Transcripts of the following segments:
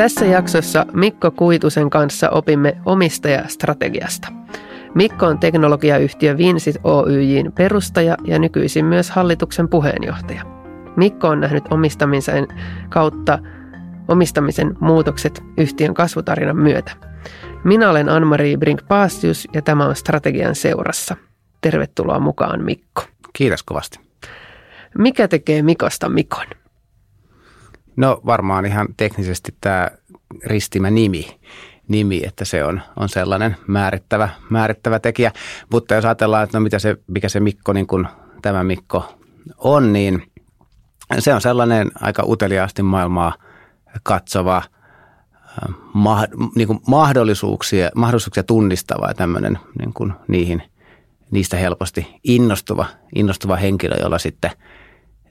Tässä jaksossa Mikko Kuitusen kanssa opimme omistajastrategiasta. Mikko on teknologiayhtiö Vinsit Oyjin perustaja ja nykyisin myös hallituksen puheenjohtaja. Mikko on nähnyt omistamisen kautta omistamisen muutokset yhtiön kasvutarinan myötä. Minä olen Anne-Marie Brink-Paastius ja tämä on Strategian seurassa. Tervetuloa mukaan Mikko. Kiitos kovasti. Mikä tekee Mikosta Mikon? No varmaan ihan teknisesti tämä ristimä nimi, nimi että se on, on sellainen määrittävä, määrittävä tekijä. Mutta jos ajatellaan, että no mitä se, mikä se Mikko, niin kuin tämä Mikko on, niin se on sellainen aika uteliaasti maailmaa katsova, äh, ma, niin kuin mahdollisuuksia, mahdollisuuksia tunnistava ja tämmöinen niin kuin niihin, niistä helposti innostuva, innostuva henkilö, jolla sitten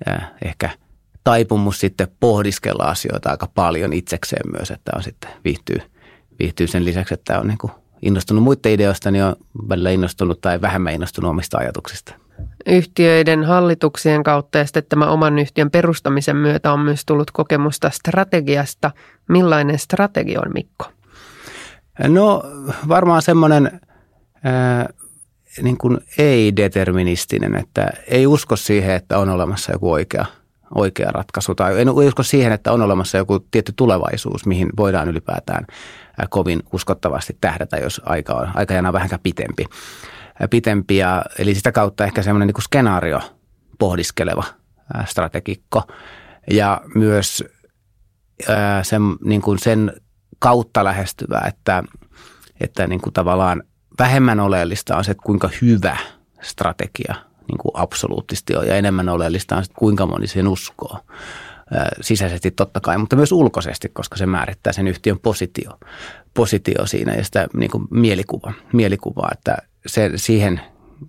äh, ehkä – taipumus sitten pohdiskella asioita aika paljon itsekseen myös, että on sitten viihtyy, viihtyy sen lisäksi, että on niin kuin innostunut muiden ideoista, niin on välillä innostunut tai vähemmän innostunut omista ajatuksista. Yhtiöiden hallituksien kautta ja sitten tämän oman yhtiön perustamisen myötä on myös tullut kokemusta strategiasta. Millainen strategia on Mikko? No varmaan semmoinen ää, niin kuin ei-deterministinen, että ei usko siihen, että on olemassa joku oikea – oikea ratkaisu. Tai en usko siihen, että on olemassa joku tietty tulevaisuus, mihin voidaan ylipäätään kovin uskottavasti tähdätä, jos aika on aikajana vähän pitempi. pitempi ja, eli sitä kautta ehkä semmoinen niin skenaario pohdiskeleva strategikko. Ja myös sen, niin kuin sen kautta lähestyvä, että, että niin kuin tavallaan vähemmän oleellista on se, että kuinka hyvä strategia – niin kuin absoluuttisesti on ja enemmän oleellista on, kuinka moni sen uskoo. Sisäisesti totta kai, mutta myös ulkoisesti, koska se määrittää sen yhtiön positio, positio siinä ja sitä niin kuin mielikuva, mielikuvaa, että se, siihen,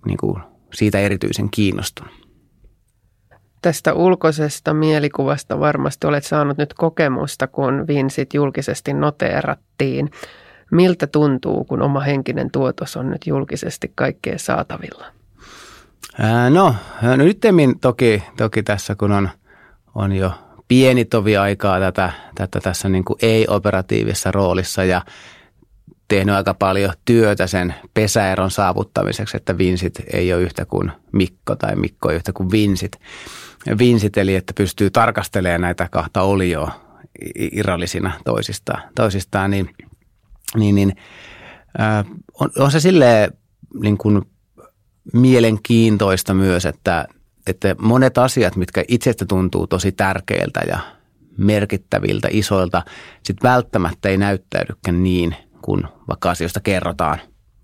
niin kuin, siitä erityisen kiinnostunut. Tästä ulkoisesta mielikuvasta varmasti olet saanut nyt kokemusta, kun Vinsit julkisesti noteerattiin. Miltä tuntuu, kun oma henkinen tuotos on nyt julkisesti kaikkeen saatavilla? No, no nyt toki, toki tässä, kun on, on jo pieni tovi aikaa tätä, tätä tässä niin kuin ei-operatiivisessa roolissa ja tehnyt aika paljon työtä sen pesäeron saavuttamiseksi, että Vinsit ei ole yhtä kuin Mikko tai Mikko ei yhtä kuin Vinsit. Vinsit eli että pystyy tarkastelemaan näitä kahta olioa irrallisina toisistaan, toisistaan niin, niin, niin äh, on, on se silleen niin kuin mielenkiintoista myös, että, että monet asiat, mitkä itsestä tuntuu tosi tärkeiltä ja merkittäviltä, isoilta, sitten välttämättä ei näyttäydykään niin, kun vaikka asioista kerrotaan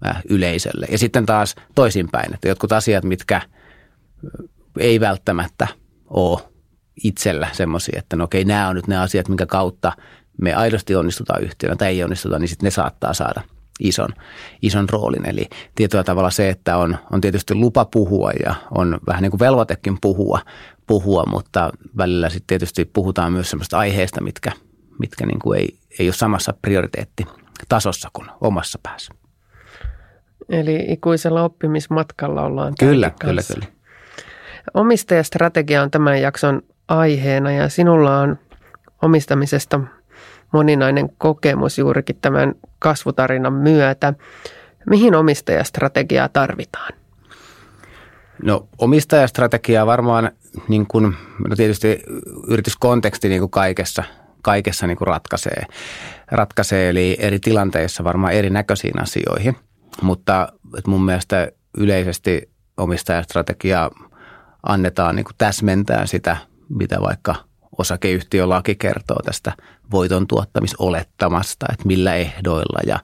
äh, yleisölle. Ja sitten taas toisinpäin, että jotkut asiat, mitkä äh, ei välttämättä ole itsellä semmoisia, että no okei, nämä on nyt ne asiat, minkä kautta me aidosti onnistutaan yhtiönä tai ei onnistuta, niin sitten ne saattaa saada – ison, ison roolin. Eli tietyllä tavalla se, että on, on tietysti lupa puhua ja on vähän niin kuin velvoitekin puhua, puhua mutta välillä sitten tietysti puhutaan myös sellaista aiheista, mitkä, mitkä niin kuin ei, ei ole samassa prioriteettitasossa kuin omassa päässä. Eli ikuisella oppimismatkalla ollaan. Kyllä, kyllä, kyllä. Omistajastrategia on tämän jakson aiheena ja sinulla on omistamisesta moninainen kokemus juurikin tämän kasvutarinan myötä. Mihin omistajastrategiaa tarvitaan? No omistajastrategiaa varmaan niin kuin, no tietysti yrityskonteksti niin kuin kaikessa, kaikessa niin kuin ratkaisee, ratkaisee, eli eri tilanteissa varmaan erinäköisiin asioihin. Mutta mun mielestä yleisesti omistajastrategiaa annetaan niin kuin täsmentää sitä, mitä vaikka osakeyhtiölaki kertoo tästä voiton tuottamisolettamasta, että millä ehdoilla ja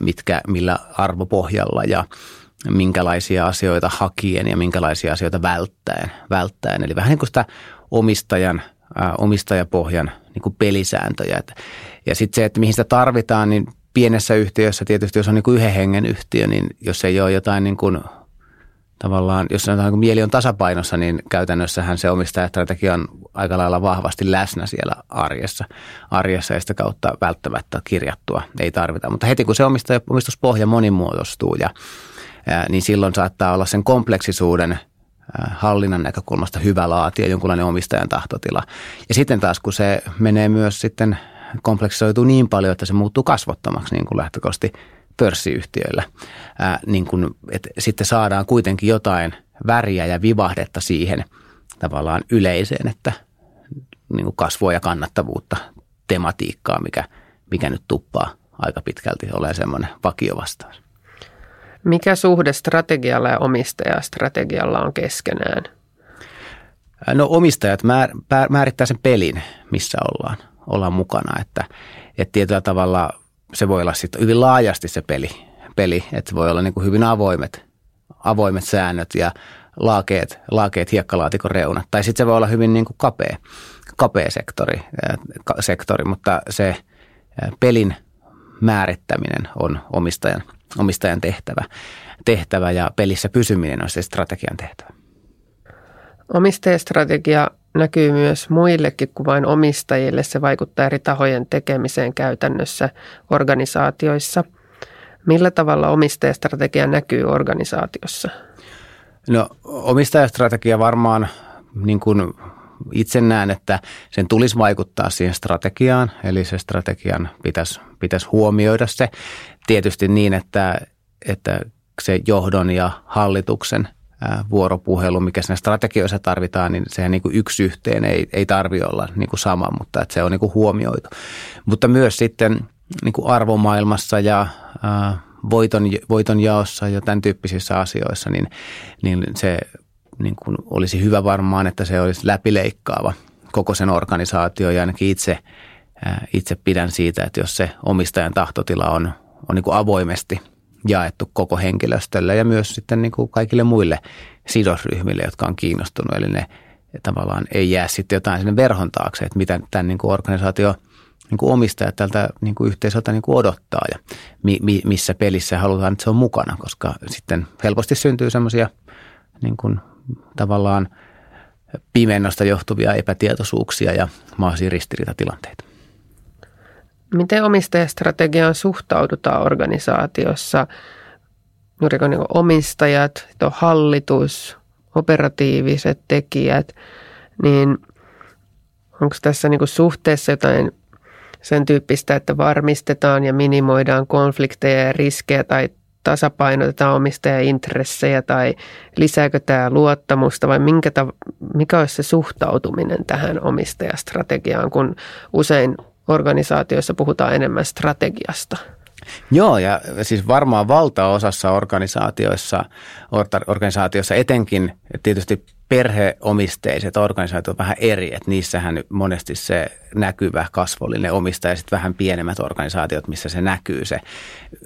mitkä, millä arvopohjalla ja minkälaisia asioita hakien ja minkälaisia asioita välttäen. välttäen. Eli vähän niin kuin sitä omistajan, omistajapohjan niin kuin pelisääntöjä. Ja sitten se, että mihin sitä tarvitaan, niin pienessä yhtiössä tietysti, jos on niin kuin yhden hengen yhtiö, niin jos ei ole jotain niin kuin – tavallaan, jos sanotaan, kun mieli on tasapainossa, niin käytännössähän se omistajastrategia on aika lailla vahvasti läsnä siellä arjessa, arjessa ja sitä kautta välttämättä kirjattua ei tarvita. Mutta heti kun se omistaja, omistuspohja monimuotoistuu, ja, ää, niin silloin saattaa olla sen kompleksisuuden hallinnan näkökulmasta hyvä laatia jonkunlainen omistajan tahtotila. Ja sitten taas kun se menee myös sitten kompleksisoituu niin paljon, että se muuttuu kasvottomaksi niin kuin lähtökohtaisesti pörssiyhtiöillä. Ää, niin kuin, että sitten saadaan kuitenkin jotain väriä ja vivahdetta siihen tavallaan yleiseen, että niin kuin kasvua ja kannattavuutta, tematiikkaa, mikä, mikä nyt tuppaa aika pitkälti ole semmoinen vakiovastaus. Mikä suhde strategialla ja omistajastrategialla on keskenään? No omistajat määr, määrittää sen pelin, missä ollaan, ollaan mukana, että, että tietyllä tavalla se voi olla sitten hyvin laajasti se peli, peli että voi olla niin kuin hyvin avoimet, avoimet säännöt ja laakeet, laakeet hiekkalaatikon reunat. Tai sitten se voi olla hyvin niin kuin kapea, kapea sektori, sektori, mutta se pelin määrittäminen on omistajan, omistajan tehtävä, tehtävä ja pelissä pysyminen on se strategian tehtävä. Omistajastrategia näkyy myös muillekin kuin vain omistajille. Se vaikuttaa eri tahojen tekemiseen käytännössä organisaatioissa. Millä tavalla omistajastrategia näkyy organisaatiossa? No omistajastrategia varmaan niin kuin itse näen, että sen tulisi vaikuttaa siihen strategiaan, eli se strategian pitäisi, pitäisi huomioida se tietysti niin, että, että se johdon ja hallituksen vuoropuhelu, mikä siinä strategioissa tarvitaan, niin sehän niin kuin yksi yhteen ei, ei tarvi olla niin kuin sama, mutta että se on niin kuin huomioitu. Mutta myös sitten niin kuin arvomaailmassa ja voiton, voiton jaossa ja tämän tyyppisissä asioissa, niin, niin se niin kuin olisi hyvä varmaan, että se olisi läpileikkaava koko sen organisaatio ja ainakin itse, itse pidän siitä, että jos se omistajan tahtotila on, on niin kuin avoimesti jaettu koko henkilöstölle ja myös sitten niin kuin kaikille muille sidosryhmille, jotka on kiinnostunut. Eli ne tavallaan ei jää sitten jotain sinne verhon taakse, että mitä tämän niin kuin organisaatio niin kuin omistajat tältä niin kuin yhteisöltä niin kuin odottaa ja mi, mi, missä pelissä halutaan, että se on mukana, koska sitten helposti syntyy semmoisia niin kuin tavallaan pimennosta johtuvia epätietoisuuksia ja mahdollisia ristiriitatilanteita. Miten omistajastrategiaan suhtaudutaan organisaatiossa? Juuri niin omistajat, hallitus, operatiiviset tekijät, niin onko tässä niin suhteessa jotain sen tyyppistä, että varmistetaan ja minimoidaan konflikteja ja riskejä tai tasapainotetaan omistajaintressejä tai lisääkö tämä luottamusta vai minkä mikä olisi se suhtautuminen tähän omistajastrategiaan, kun usein organisaatioissa puhutaan enemmän strategiasta? Joo, ja siis varmaan valtaosassa organisaatioissa, organisaatioissa etenkin tietysti perheomisteiset organisaatiot vähän eri, että niissähän monesti se näkyvä kasvollinen omistaja ja sitten vähän pienemmät organisaatiot, missä se näkyy se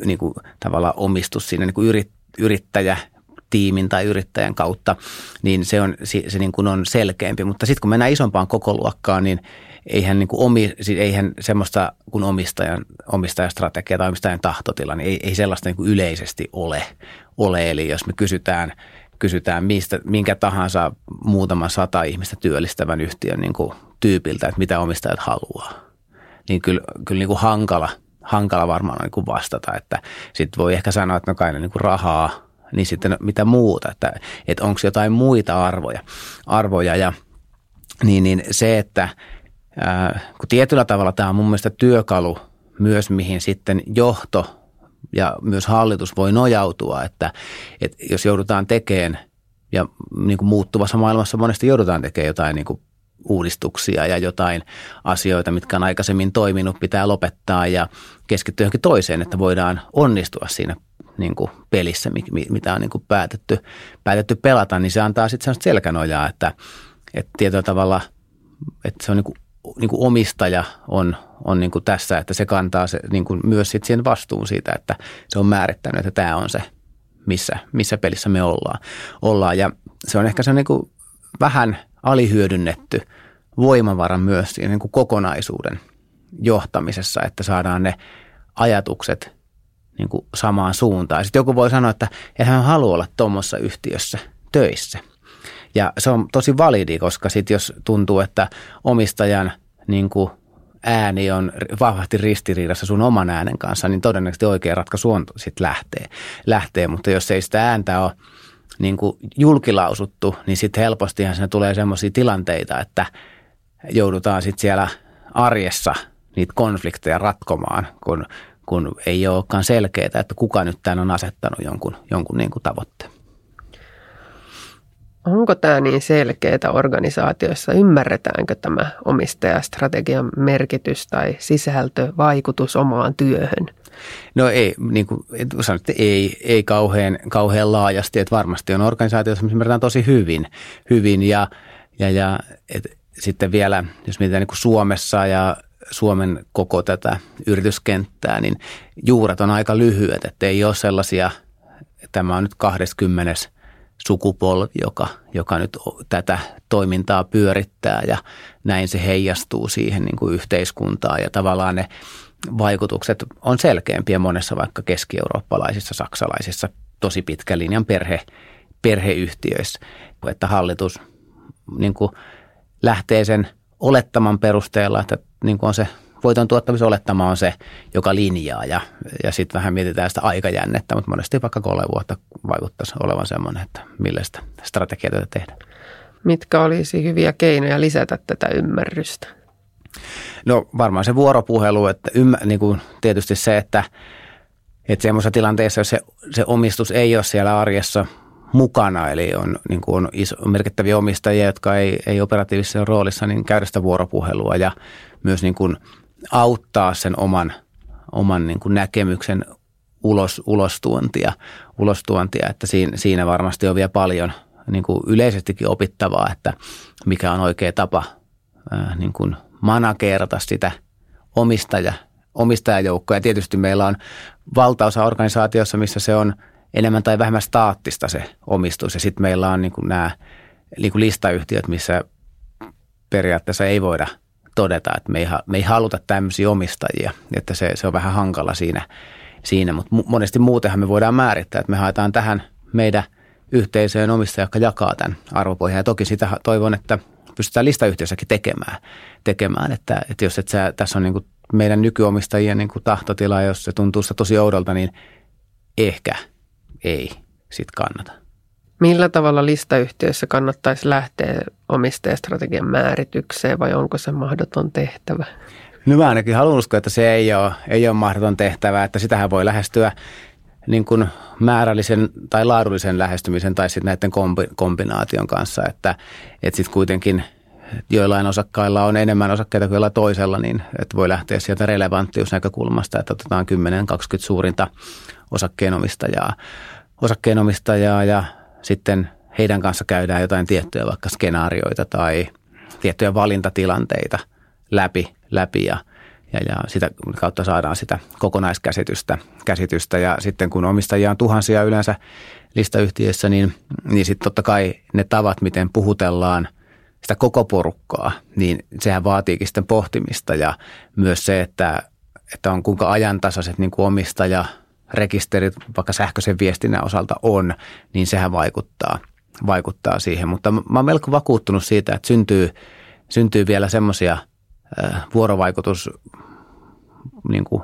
niin kuin, tavallaan omistus siinä niin kuin yrit, yrittäjä tiimin tai yrittäjän kautta, niin se, on, se, se niin kuin on selkeämpi. Mutta sitten kun mennään isompaan kokoluokkaan, niin eihän, niin kuin omi, siis eihän semmoista kuin omistajan, omistajan strategia tai omistajan tahtotila, niin ei, ei sellaista niin kuin yleisesti ole, ole. Eli jos me kysytään – kysytään mistä, minkä tahansa muutama sata ihmistä työllistävän yhtiön niin kuin tyypiltä, että mitä omistajat haluaa. Niin kyllä, kyllä niin kuin hankala, hankala varmaan niin kuin vastata, että sitten voi ehkä sanoa, että no kai niin kuin rahaa, niin sitten mitä muuta, että, että onko jotain muita arvoja. arvoja ja niin, niin se, että kun tietyllä tavalla tämä on mun mielestä työkalu myös, mihin sitten johto ja myös hallitus voi nojautua, että, että jos joudutaan tekemään ja niin kuin muuttuvassa maailmassa monesti joudutaan tekemään jotain niin kuin uudistuksia ja jotain asioita, mitkä on aikaisemmin toiminut, pitää lopettaa ja keskittyä johonkin toiseen, että voidaan onnistua siinä niin kuin pelissä, mitä on niin kuin päätetty, päätetty pelata, niin se antaa sitten sellaista selkänojaa, että, että tietyllä tavalla, että se on niin niin kuin omistaja on, on niin kuin tässä, että se kantaa se, niin kuin myös sit siihen vastuun siitä, että se on määrittänyt, että tämä on se, missä, missä pelissä me ollaan. ollaan. Ja se on ehkä se niin kuin vähän alihyödynnetty voimavara myös siinä niin kuin kokonaisuuden johtamisessa, että saadaan ne ajatukset niin kuin samaan suuntaan. Sitten joku voi sanoa, että hän halua olla tuommoisessa yhtiössä töissä – ja se on tosi validi, koska sitten jos tuntuu, että omistajan niin kuin ääni on vahvasti ristiriidassa sun oman äänen kanssa, niin todennäköisesti oikea ratkaisu on sitten lähtee. lähtee. Mutta jos ei sitä ääntä ole niin kuin julkilausuttu, niin sitten helpostihan siinä tulee semmoisia tilanteita, että joudutaan sitten siellä arjessa niitä konflikteja ratkomaan, kun, kun ei olekaan selkeää, että kuka nyt tämän on asettanut jonkun, jonkun niin kuin tavoitteen. Onko tämä niin selkeää organisaatioissa? Ymmärretäänkö tämä omistajastrategian merkitys tai sisältö, vaikutus omaan työhön? No ei, niin kuin sanoitte, ei, ei kauhean, kauhean laajasti, että varmasti on organisaatioissa, missä ymmärretään tosi hyvin, hyvin ja, ja, ja et, sitten vielä, jos mietitään niin kuin Suomessa ja Suomen koko tätä yrityskenttää, niin juuret on aika lyhyet, että ei ole sellaisia, tämä on nyt 20 sukupolvi, joka, joka nyt tätä toimintaa pyörittää ja näin se heijastuu siihen niin kuin yhteiskuntaan. Ja tavallaan ne vaikutukset on selkeämpiä monessa vaikka keski-eurooppalaisissa, saksalaisissa tosi pitkän linjan perhe, perheyhtiöissä, että hallitus niin kuin lähtee sen olettaman perusteella, että niin kuin on se voiton tuottamisolettama on se, joka linjaa ja, ja sitten vähän mietitään sitä aikajännettä, mutta monesti vaikka kolme vuotta vaikuttaisi olevan semmoinen, että millä sitä strategiaa tehdään. Mitkä olisi hyviä keinoja lisätä tätä ymmärrystä? No varmaan se vuoropuhelu, että ymmär, niin kuin tietysti se, että, että semmoisessa tilanteessa, jos se, se omistus ei ole siellä arjessa mukana, eli on, niin kuin on iso, merkittäviä omistajia, jotka ei, ei operatiivisessa roolissa, niin käydä sitä vuoropuhelua ja myös niin kuin auttaa sen oman, oman niin kuin näkemyksen ulos, ulostuontia, ulostuontia, että siinä, siinä varmasti on vielä paljon niin kuin yleisestikin opittavaa, että mikä on oikea tapa ää, niin kuin managerata sitä omistaja, omistajajoukkoa. Ja tietysti meillä on valtaosa organisaatiossa, missä se on enemmän tai vähemmän staattista se omistus. Ja sitten meillä on niin kuin nämä niin kuin listayhtiöt, missä periaatteessa ei voida todeta, että me ei, me ei haluta tämmöisiä omistajia, että se, se on vähän hankala siinä, siinä. mutta monesti muutenhan me voidaan määrittää, että me haetaan tähän meidän yhteisöön omistaja, joka jakaa tämän arvopohjan. Ja toki sitä toivon, että pystytään listayhtiössäkin tekemään, tekemään että, että jos et sä, tässä on niin kuin meidän nykyomistajien niin kuin tahtotila, jos se tuntuu sitä tosi oudolta, niin ehkä ei sit kannata. Millä tavalla listayhtiöissä kannattaisi lähteä omistajastrategian määritykseen vai onko se mahdoton tehtävä? No mä ainakin haluan uskoa, että se ei ole, ei ole mahdoton tehtävä, että sitähän voi lähestyä niin kuin määrällisen tai laadullisen lähestymisen tai sitten näiden kombinaation kanssa, että, että sitten kuitenkin joillain osakkailla on enemmän osakkeita kuin jollain toisella, niin että voi lähteä sieltä relevanttiusnäkökulmasta, että otetaan 10-20 suurinta osakkeenomistajaa, osakkeenomistajaa ja sitten heidän kanssa käydään jotain tiettyjä vaikka skenaarioita tai tiettyjä valintatilanteita läpi, läpi ja, ja, ja sitä kautta saadaan sitä kokonaiskäsitystä. Käsitystä. Ja sitten kun omistajia on tuhansia yleensä listayhtiöissä, niin, niin sitten totta kai ne tavat, miten puhutellaan sitä koko porukkaa, niin sehän vaatiikin sitten pohtimista ja myös se, että, että on kuinka ajantasaiset niin kuin omistaja – rekisterit vaikka sähköisen viestinnän osalta on, niin sehän vaikuttaa, vaikuttaa siihen. Mutta mä oon melko vakuuttunut siitä, että syntyy, syntyy vielä semmoisia vuorovaikutus niin kuin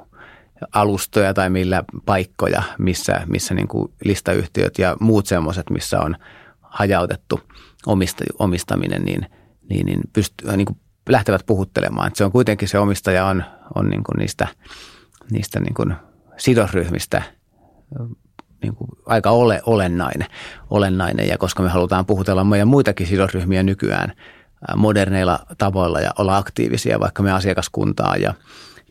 alustoja tai millä paikkoja, missä, missä niin kuin listayhtiöt ja muut semmoiset, missä on hajautettu omista, omistaminen, niin, niin, niin, pystyy, niin kuin lähtevät puhuttelemaan. Että se on kuitenkin se omistaja on, on niin kuin niistä, niistä niin kuin sidosryhmistä niin kuin aika ole, olennainen, olennainen. Ja koska me halutaan puhutella meidän muitakin sidosryhmiä nykyään moderneilla tavoilla ja olla aktiivisia vaikka me asiakaskuntaan ja,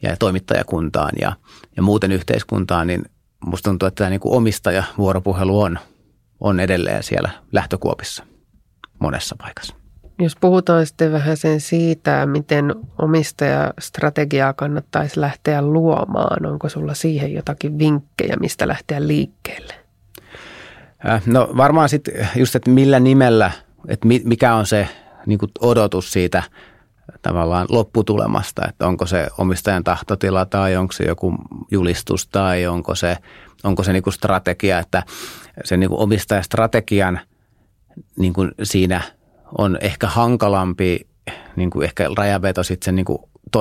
ja toimittajakuntaan ja, ja muuten yhteiskuntaan, niin musta tuntuu, että tämä niin kuin omistajavuoropuhelu on, on edelleen siellä lähtökuopissa monessa paikassa. Jos puhutaan sitten vähän sen siitä, miten omistajastrategiaa kannattaisi lähteä luomaan, onko sulla siihen jotakin vinkkejä, mistä lähteä liikkeelle? Äh, no varmaan sitten just, että millä nimellä, että mikä on se niin odotus siitä tavallaan lopputulemasta, että onko se omistajan tahtotila tai onko se joku julistus tai onko se, onko se niin strategia, että se niin omistajastrategian niin siinä – on ehkä hankalampi niin kuin ehkä rajaveto sitten sen niin kuin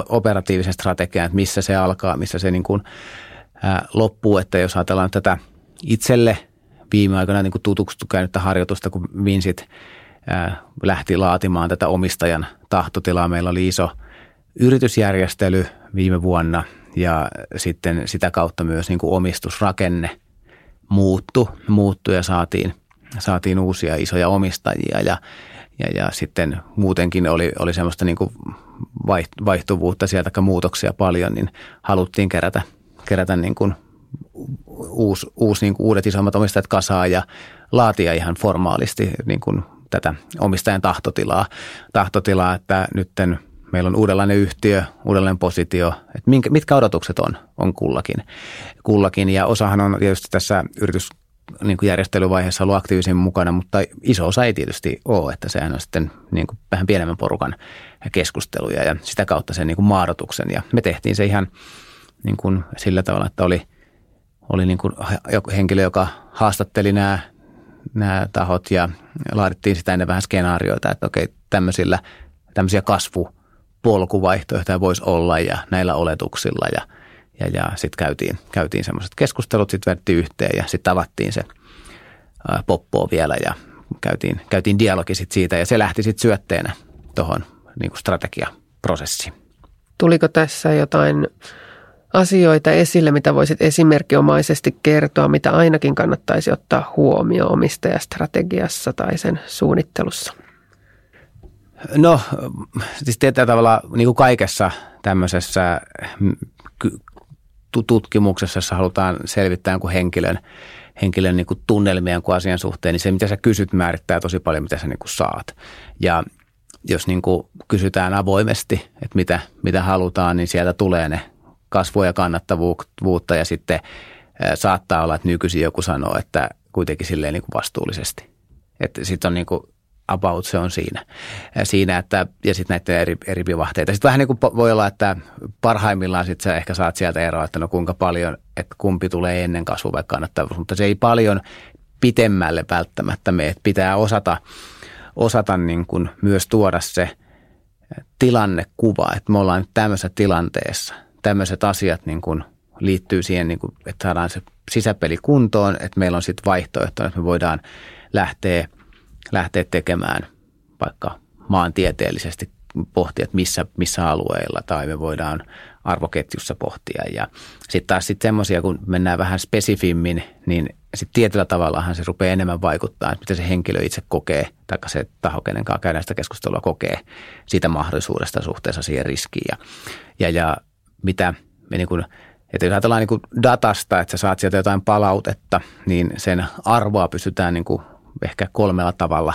operatiivisen strategian, että missä se alkaa, missä se niin kuin, ää, loppuu. Että jos ajatellaan tätä itselle viime aikoina niin tutuksi käynyttä harjoitusta, kun Vinsit ää, lähti laatimaan tätä omistajan tahtotilaa. Meillä oli iso yritysjärjestely viime vuonna ja sitten sitä kautta myös niin kuin omistusrakenne muuttu, muuttu ja saatiin, saatiin uusia isoja omistajia ja, ja, ja sitten muutenkin oli, oli semmoista niin kuin vaihtuvuutta sieltä muutoksia paljon, niin haluttiin kerätä, kerätä niin kuin uusi, uusi, niin kuin uudet isommat omistajat kasaa ja laatia ihan formaalisti niin kuin tätä omistajan tahtotilaa, tahtotilaa että nytten meillä on uudenlainen yhtiö, uudenlainen positio, että mitkä odotukset on, on kullakin, kullakin. Ja osahan on tietysti tässä yritys niin kuin järjestelyvaiheessa ollut aktiivisemmin mukana, mutta iso osa ei tietysti ole, että sehän on sitten niin kuin vähän pienemmän porukan keskusteluja ja sitä kautta sen niin kuin maadotuksen. Ja me tehtiin se ihan niin kuin sillä tavalla, että oli, oli niin kuin henkilö, joka haastatteli nämä, nämä tahot ja laadittiin sitä ennen vähän skenaarioita, että okei, tämmöisillä, tämmöisiä kasvupolkuvaihtoehtoja voisi olla ja näillä oletuksilla ja, ja, ja sitten käytiin, käytiin semmoiset keskustelut, sitten vedettiin yhteen ja sitten tavattiin se poppoa vielä ja käytiin, käytiin dialogi sit siitä ja se lähti sitten syötteenä tuohon niin strategiaprosessiin. Tuliko tässä jotain asioita esille, mitä voisit esimerkkiomaisesti kertoa, mitä ainakin kannattaisi ottaa huomioon omistajastrategiassa tai sen suunnittelussa? No, siis tietyllä tavalla niin kuin kaikessa tämmöisessä tutkimuksessa, jossa halutaan selvittää jonkun henkilön, henkilön niin kuin tunnelmia kuin asian suhteen, niin se, mitä sä kysyt, määrittää tosi paljon, mitä sä niin kuin saat. Ja jos niin kuin kysytään avoimesti, että mitä, mitä halutaan, niin sieltä tulee ne kasvua ja kannattavuutta ja sitten saattaa olla, että nykyisin joku sanoo, että kuitenkin silleen niin kuin vastuullisesti. Että sitten on niin kuin about se on siinä. siinä että, ja sitten näiden eri, eri vivahteita. Sitten vähän niin kuin voi olla, että parhaimmillaan sitten sä ehkä saat sieltä eroa, että no kuinka paljon, että kumpi tulee ennen kasvua vai kannattavuus, mutta se ei paljon pitemmälle välttämättä me, että pitää osata, osata niin kuin myös tuoda se tilannekuva, että me ollaan nyt tämmöisessä tilanteessa – tämmöiset asiat niin kuin liittyy siihen, niin kuin, että saadaan se sisäpeli kuntoon, että meillä on sitten vaihtoehto, että me voidaan lähteä, lähteä tekemään vaikka maantieteellisesti pohtia, että missä, missä alueilla tai me voidaan arvoketjussa pohtia. Ja sitten taas sitten semmoisia, kun mennään vähän spesifimmin, niin sitten tietyllä tavallahan se rupeaa enemmän vaikuttaa, että mitä se henkilö itse kokee, tai se taho, kenen kanssa käydään sitä keskustelua, kokee siitä mahdollisuudesta suhteessa siihen riskiin. Ja, ja, ja mitä me niin kuin, että jos ajatellaan niin datasta, että sä saat sieltä jotain palautetta, niin sen arvoa pystytään niin kuin ehkä kolmella tavalla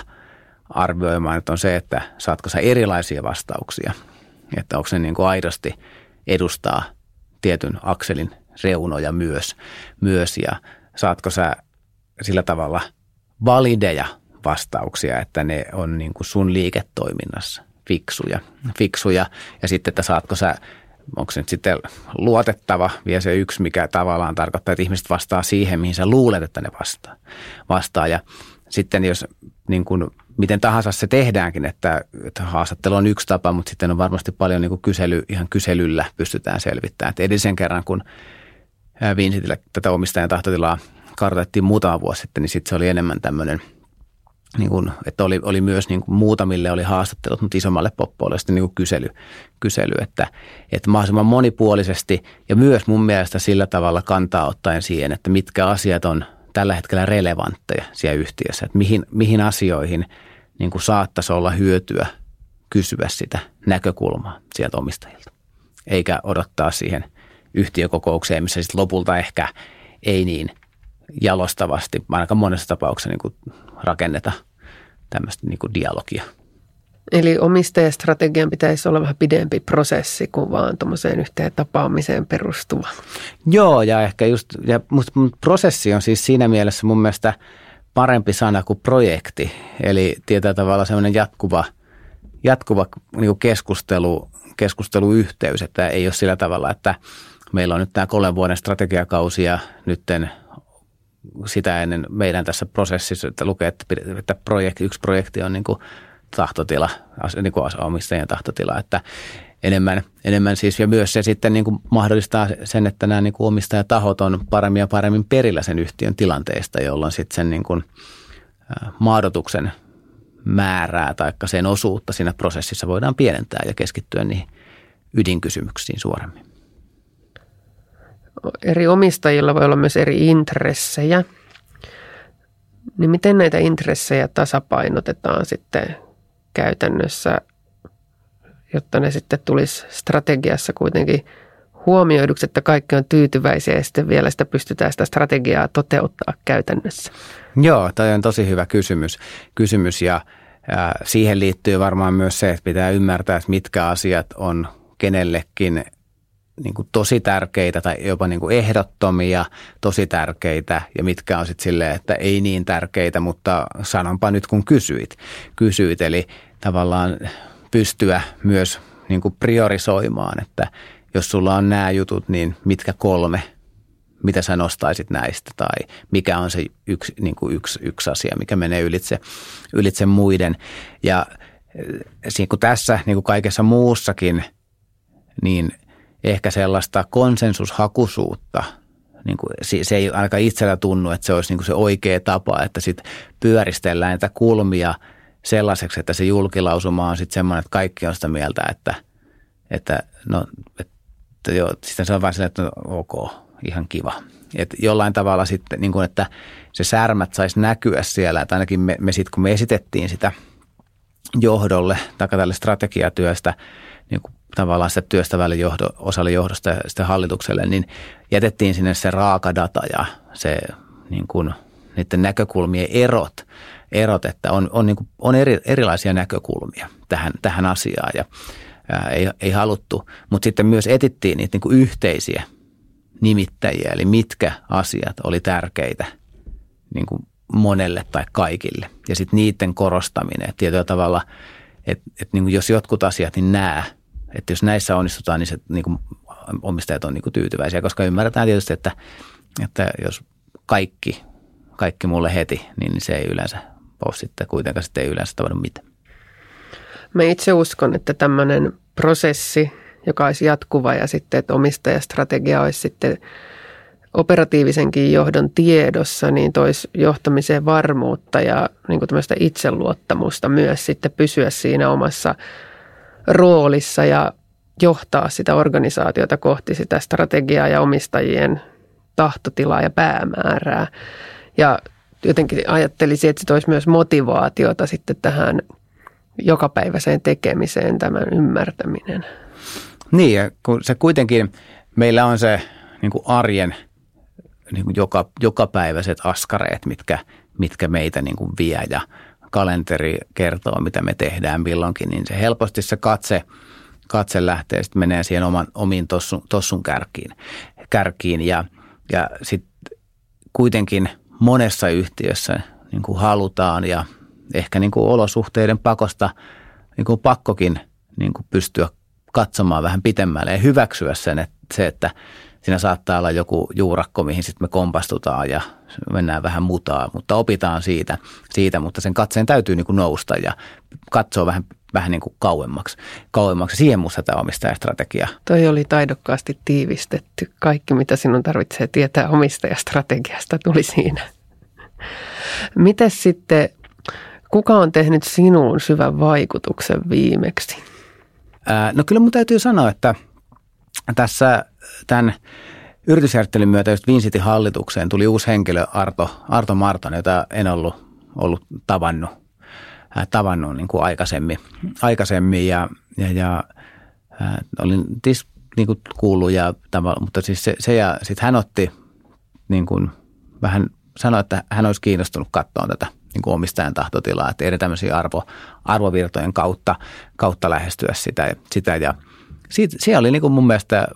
arvioimaan. Että on se, että saatko sä erilaisia vastauksia, että onko se niin kuin aidosti edustaa tietyn akselin reunoja myös, myös ja saatko sä sillä tavalla valideja vastauksia, että ne on niin kuin sun liiketoiminnassa fiksuja, fiksuja ja sitten, että saatko sä onko se nyt sitten luotettava vielä se yksi, mikä tavallaan tarkoittaa, että ihmiset vastaa siihen, mihin sä luulet, että ne vastaa. vastaa. Ja sitten jos niin kuin, miten tahansa se tehdäänkin, että, että haastattelu on yksi tapa, mutta sitten on varmasti paljon niin kuin kysely, ihan kyselyllä pystytään selvittämään. Että edellisen kerran, kun Vincentillä tätä omistajan tahtotilaa kartoitettiin muutama vuosi sitten, niin sitten se oli enemmän tämmöinen – niin kuin, että oli, oli myös niin kuin muutamille oli haastattelut, mutta isommalle poppoille sitten niin kuin kysely, kysely että, että mahdollisimman monipuolisesti ja myös mun mielestä sillä tavalla kantaa ottaen siihen, että mitkä asiat on tällä hetkellä relevantteja siellä yhtiössä, että mihin, mihin asioihin niin kuin saattaisi olla hyötyä kysyä sitä näkökulmaa sieltä omistajilta, eikä odottaa siihen yhtiökokoukseen, missä sitten lopulta ehkä ei niin – jalostavasti, ainakaan monessa tapauksessa niin kuin rakenneta tämmöistä niin kuin dialogia. Eli omistajastrategian pitäisi olla vähän pidempi prosessi kuin vaan tuommoiseen yhteen tapaamiseen perustuva. Joo, ja ehkä just, ja musta prosessi on siis siinä mielessä mun mielestä parempi sana kuin projekti. Eli tietyllä tavalla semmoinen jatkuva, jatkuva niin keskustelu, keskusteluyhteys, että ei ole sillä tavalla, että meillä on nyt tämä kolmen vuoden strategiakausi ja nytten sitä ennen meidän tässä prosessissa, että lukee, että, että projekti, yksi projekti on niin kuin tahtotila, niin kuin omistajien tahtotila, että enemmän, enemmän siis ja myös se sitten niin kuin mahdollistaa sen, että nämä niin kuin omistajatahot on paremmin ja paremmin perillä sen yhtiön tilanteesta, jolloin sitten sen niin kuin maadotuksen määrää tai sen osuutta siinä prosessissa voidaan pienentää ja keskittyä niihin ydinkysymyksiin suoremmin. Eri omistajilla voi olla myös eri intressejä. Niin miten näitä intressejä tasapainotetaan sitten käytännössä, jotta ne sitten tulisi strategiassa kuitenkin huomioiduksi, että kaikki on tyytyväisiä ja sitten vielä sitä pystytään sitä strategiaa toteuttaa käytännössä? Joo, toi on tosi hyvä kysymys, kysymys ja, ja siihen liittyy varmaan myös se, että pitää ymmärtää, että mitkä asiat on kenellekin niin kuin tosi tärkeitä tai jopa niin kuin ehdottomia, tosi tärkeitä ja mitkä on sitten silleen, että ei niin tärkeitä, mutta sanonpa nyt kun kysyit. kysyit eli tavallaan pystyä myös niin kuin priorisoimaan, että jos sulla on nämä jutut, niin mitkä kolme, mitä sä nostaisit näistä tai mikä on se yksi, niin kuin yksi, yksi asia, mikä menee ylitse, ylitse muiden. Ja niin kuin tässä, niin kuin kaikessa muussakin, niin – ehkä sellaista konsensushakuisuutta. Niin kuin, se ei ainakaan itsellä tunnu, että se olisi niin kuin se oikea tapa, että sitten pyöristellään näitä kulmia sellaiseksi, että se julkilausuma on sitten semmoinen, että kaikki on sitä mieltä, että, että no, että joo, sitten se on vain silleen, että no, ok, ihan kiva. Et jollain tavalla sitten, niin kuin, että se särmät saisi näkyä siellä, että ainakin me, me sitten kun me esitettiin sitä johdolle tai tälle strategiatyöstä, tavallaan sitä työstävälle johdo, osalle johdosta ja sitten hallitukselle, niin jätettiin sinne se raaka data ja se niin kuin, niiden näkökulmien erot, erot että on, on, niin kuin, on eri, erilaisia näkökulmia tähän, tähän asiaan ja ää, ei, ei haluttu, mutta sitten myös etittiin niitä niin kuin yhteisiä nimittäjiä, eli mitkä asiat oli tärkeitä niin kuin monelle tai kaikille. Ja sitten niiden korostaminen, että tietyllä tavalla, että, että niin kuin jos jotkut asiat, niin nämä – että jos näissä onnistutaan, niin, se, niin kuin omistajat on niin kuin tyytyväisiä, koska ymmärretään tietysti, että, että jos kaikki, kaikki mulle heti, niin se ei yleensä ole sitten kuitenkaan sitten ei yleensä tavannut mitään. Mä itse uskon, että tämmöinen prosessi, joka olisi jatkuva ja sitten, että omistajastrategia olisi sitten operatiivisenkin johdon tiedossa, niin toisi johtamiseen varmuutta ja niin kuin tämmöistä itseluottamusta myös sitten pysyä siinä omassa roolissa ja johtaa sitä organisaatiota kohti sitä strategiaa ja omistajien tahtotilaa ja päämäärää. Ja jotenkin ajattelisin, että se toisi myös motivaatiota sitten tähän jokapäiväiseen tekemiseen tämän ymmärtäminen. Niin, ja kun se kuitenkin, meillä on se niin kuin arjen niin kuin joka, jokapäiväiset askareet, mitkä, mitkä meitä niin kuin vie ja – kalenteri kertoo, mitä me tehdään milloinkin, niin se helposti se katse, katse lähtee sitten menee siihen oman, omiin tossun, tossun kärkiin, kärkiin. Ja, ja sitten kuitenkin monessa yhtiössä niin kuin halutaan ja ehkä niin kuin olosuhteiden pakosta niin kuin pakkokin niin kuin pystyä katsomaan vähän pitemmälle ja hyväksyä sen, että se, että siinä saattaa olla joku juurakko, mihin sitten me kompastutaan ja mennään vähän mutaa, mutta opitaan siitä, siitä mutta sen katseen täytyy niin kuin nousta ja katsoa vähän, vähän niin kuin kauemmaksi. kauemmaksi. Siihen musta tämä omistajastrategia. Toi oli taidokkaasti tiivistetty. Kaikki, mitä sinun tarvitsee tietää omistajastrategiasta, tuli siinä. Mites sitten, kuka on tehnyt sinuun syvän vaikutuksen viimeksi? No kyllä mun täytyy sanoa, että tässä tämän yritysjärjestelyn myötä just Vincitin hallitukseen tuli uusi henkilö Arto, Arto Marton, jota en ollut, ollut tavannut, äh, tavannut niin kuin aikaisemmin, aikaisemmin. Ja, ja, ja äh, olin tis, niin kuin kuullut, ja, mutta siis se, se ja sitten hän otti niin kuin, vähän sanoi, että hän olisi kiinnostunut katsoa tätä niin kuin omistajan tahtotilaa, että eri tämmöisiä arvo, arvovirtojen kautta, kautta lähestyä sitä, sitä ja siitä, oli niin kuin mun mielestä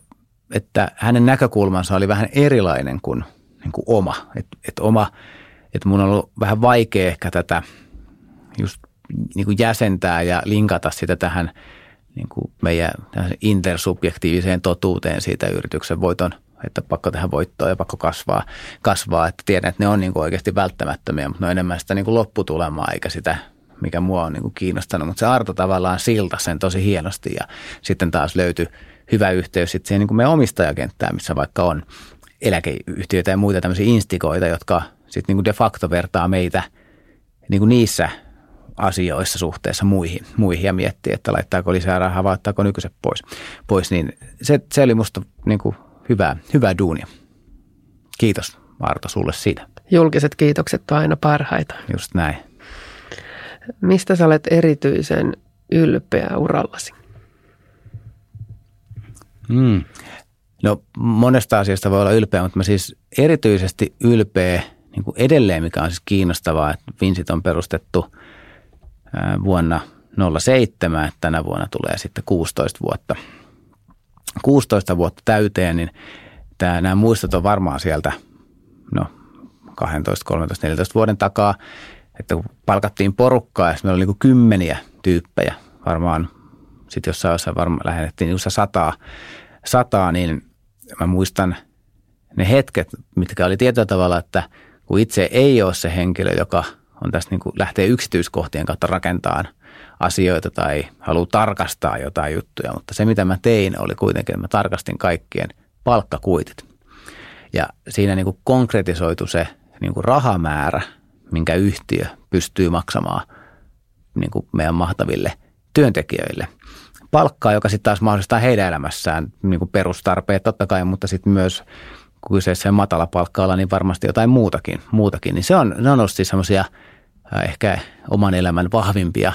että hänen näkökulmansa oli vähän erilainen kuin, niin kuin oma. Että et oma, että mun on ollut vähän vaikea ehkä tätä just niin kuin jäsentää ja linkata sitä tähän niin kuin meidän intersubjektiiviseen totuuteen siitä yrityksen voiton, että pakko tehdä voittoa ja pakko kasvaa, kasvaa että tiedän, että ne on niin kuin oikeasti välttämättömiä, mutta ne on enemmän sitä niin kuin lopputulemaa eikä sitä mikä mua on niin kuin kiinnostanut, mutta se Arto tavallaan silta sen tosi hienosti ja sitten taas löytyi hyvä yhteys sitten siihen niin kuin meidän omistajakenttään, missä vaikka on eläkeyhtiöitä ja muita tämmöisiä instikoita, jotka sitten niin kuin de facto vertaa meitä niin kuin niissä asioissa suhteessa muihin, muihin ja miettiä, että laittaako lisää rahaa vai ottaako nykyiset pois. pois niin se, se oli musta niin kuin hyvää, hyvää duunia. Kiitos Marta sulle siitä. Julkiset kiitokset on aina parhaita. Just näin. Mistä sä olet erityisen ylpeä urallasi? Mm. No monesta asiasta voi olla ylpeä, mutta mä siis erityisesti ylpeä niin kuin edelleen, mikä on siis kiinnostavaa, että Vinsit on perustettu vuonna 07, että tänä vuonna tulee sitten 16 vuotta. 16 vuotta täyteen, niin tämä, nämä muistot on varmaan sieltä no, 12, 13, 14 vuoden takaa, että kun palkattiin porukkaa ja meillä oli niin kuin kymmeniä tyyppejä, varmaan sitten jossain jossain varmaan lähennettiin niin sataa, sataa, niin mä muistan ne hetket, mitkä oli tietyllä tavalla, että kun itse ei ole se henkilö, joka on tässä niin kuin lähtee yksityiskohtien kautta rakentamaan asioita tai haluaa tarkastaa jotain juttuja, mutta se mitä mä tein oli kuitenkin, että mä tarkastin kaikkien palkkakuitit. Ja siinä niin kuin konkretisoitu se niin kuin rahamäärä, minkä yhtiö pystyy maksamaan niin kuin meidän mahtaville työntekijöille. Palkkaa, joka sitten taas mahdollistaa heidän elämässään niin kuin perustarpeet totta kai, mutta sitten myös kun kyseessä on matala palkka niin varmasti jotain muutakin. muutakin. Niin se on, ne on ollut siis semmoisia ehkä oman elämän vahvimpia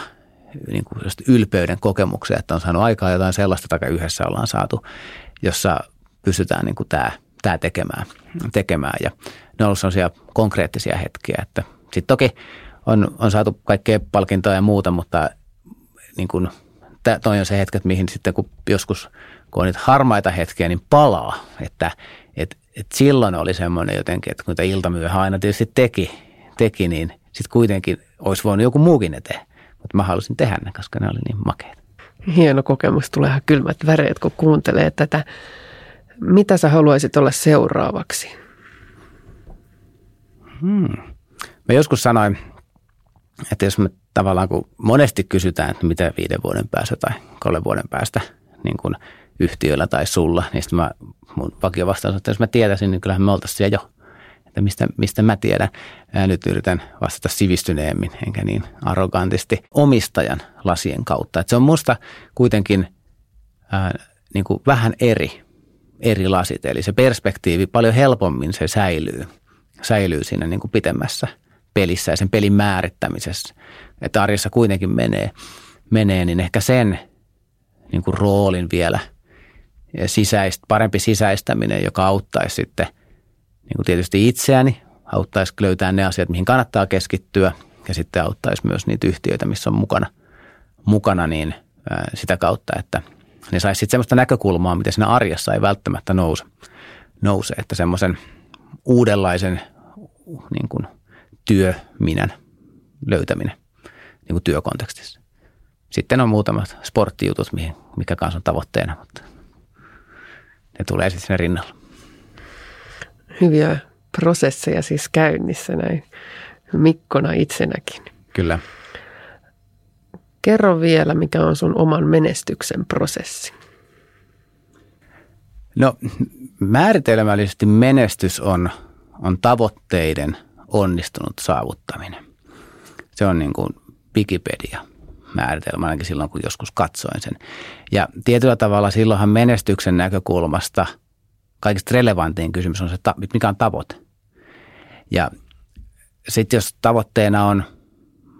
niin kuin ylpeyden kokemuksia, että on saanut aikaa jotain sellaista, tai yhdessä ollaan saatu, jossa pystytään niin kuin tämä, tämä tekemään, tekemään. Ja ne on ollut sellaisia konkreettisia hetkiä, että sitten toki on, on saatu kaikkea palkintoja ja muuta, mutta niin kuin, toi on se hetket, mihin sitten kun joskus kun on niitä harmaita hetkiä, niin palaa, että et, et silloin oli semmoinen jotenkin, että kun iltamyöhä aina tietysti teki, teki niin sitten kuitenkin olisi voinut joku muukin eteen. Mutta mä halusin tehdä ne, koska ne oli niin makeita. Hieno kokemus, tulee ihan kylmät väreet, kun kuuntelee tätä. Mitä sä haluaisit olla seuraavaksi? Hmm. Mä joskus sanoin, että jos me tavallaan kun monesti kysytään, että mitä viiden vuoden päästä tai kolmen vuoden päästä niin kuin yhtiöllä tai sulla, niin sitten mä, mun vakio vastaus, että jos mä tietäisin, niin kyllähän me oltaisiin siellä jo. Että mistä, mistä mä tiedän. Ja nyt yritän vastata sivistyneemmin, enkä niin arrogantisti omistajan lasien kautta. Että se on musta kuitenkin ää, niin kuin vähän eri, eri lasit. Eli se perspektiivi paljon helpommin se säilyy, säilyy siinä niin kuin pitemmässä pelissä ja sen pelin määrittämisessä. Että arjessa kuitenkin menee, menee niin ehkä sen niin kuin roolin vielä – sisäist, parempi sisäistäminen, joka auttaisi sitten niin kuin tietysti itseäni, auttaisi löytää ne asiat, mihin kannattaa keskittyä ja sitten auttaisi myös niitä yhtiöitä, missä on mukana, mukana niin sitä kautta, että ne saisi sitten semmoista näkökulmaa, miten siinä arjessa ei välttämättä nouse, nouse että semmoisen uudenlaisen niin kuin työminän löytäminen niin kuin työkontekstissa. Sitten on muutamat sporttijutut, mikä kanssa on tavoitteena, mutta ne tulee sitten sinne rinnalla. Hyviä prosesseja siis käynnissä näin Mikkona itsenäkin. Kyllä. Kerro vielä, mikä on sun oman menestyksen prosessi. No määritelmällisesti menestys on, on tavoitteiden onnistunut saavuttaminen. Se on niin kuin Wikipedia määritelmä, ainakin silloin kun joskus katsoin sen. Ja tietyllä tavalla silloinhan menestyksen näkökulmasta kaikista relevantin kysymys on se, mikä on tavoite. Ja sitten jos tavoitteena on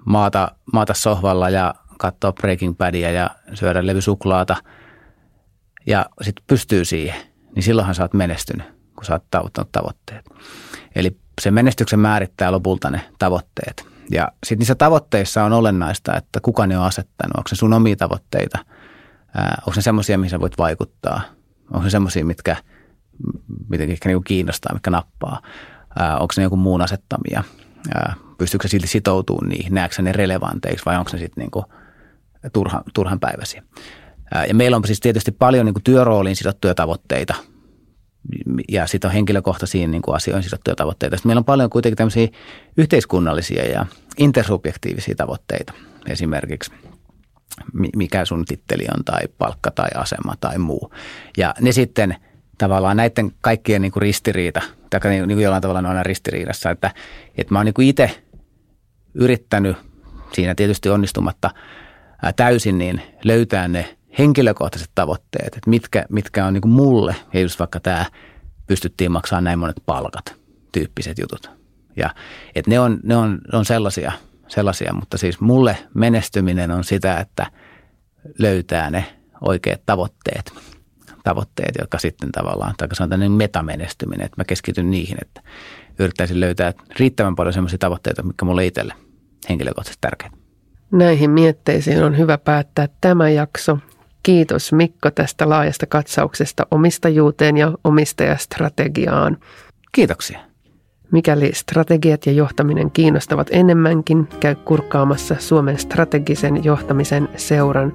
maata, maata sohvalla ja katsoa Breaking Badia ja syödä levysuklaata ja sitten pystyy siihen, niin silloinhan sä oot menestynyt, kun sä oot tavoittanut tavoitteet. Eli se menestyksen määrittää lopulta ne tavoitteet. Ja sitten niissä tavoitteissa on olennaista, että kuka ne on asettanut. Onko se sun omia tavoitteita? Onko ne semmoisia, mihin sä voit vaikuttaa? Onko ne semmoisia, mitkä, mitkä niinku kiinnostaa, mitkä nappaa? Onko ne joku muun asettamia? Pystyykö silti sitoutumaan niihin? Näetkö ne relevanteiksi vai onko ne sitten niinku turhan? Ää, ja meillä on siis tietysti paljon niinku työrooliin sidottuja tavoitteita – ja sitten on henkilökohtaisiin niin kuin asioihin sidottuja tavoitteita. Sitten meillä on paljon kuitenkin tämmöisiä yhteiskunnallisia ja intersubjektiivisia tavoitteita. Esimerkiksi mikä sun titteli on tai palkka tai asema tai muu. Ja ne sitten tavallaan näiden kaikkien niin kuin ristiriita, tai niin kuin jollain tavalla ne on aina ristiriidassa, että, että mä oon niin itse yrittänyt siinä tietysti onnistumatta täysin, niin löytää ne henkilökohtaiset tavoitteet, että mitkä, mitkä on niin kuin mulle, ja just vaikka tämä pystyttiin maksamaan näin monet palkat, tyyppiset jutut. Ja että ne on, ne on, ne on sellaisia, sellaisia, mutta siis mulle menestyminen on sitä, että löytää ne oikeat tavoitteet, tavoitteet, jotka sitten tavallaan, tai on tämmöinen metamenestyminen, että mä keskityn niihin, että yrittäisin löytää riittävän paljon sellaisia tavoitteita, mitkä mulle itselle henkilökohtaisesti tärkeitä. Näihin mietteisiin on hyvä päättää tämä jakso. Kiitos Mikko tästä laajasta katsauksesta omistajuuteen ja omistajastrategiaan. Kiitoksia. Mikäli strategiat ja johtaminen kiinnostavat enemmänkin, käy kurkkaamassa Suomen strategisen johtamisen seuran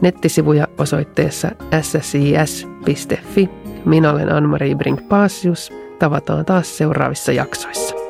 nettisivuja osoitteessa ssis.fi. Minä olen Anne-Marie Brink-Paasius. Tavataan taas seuraavissa jaksoissa.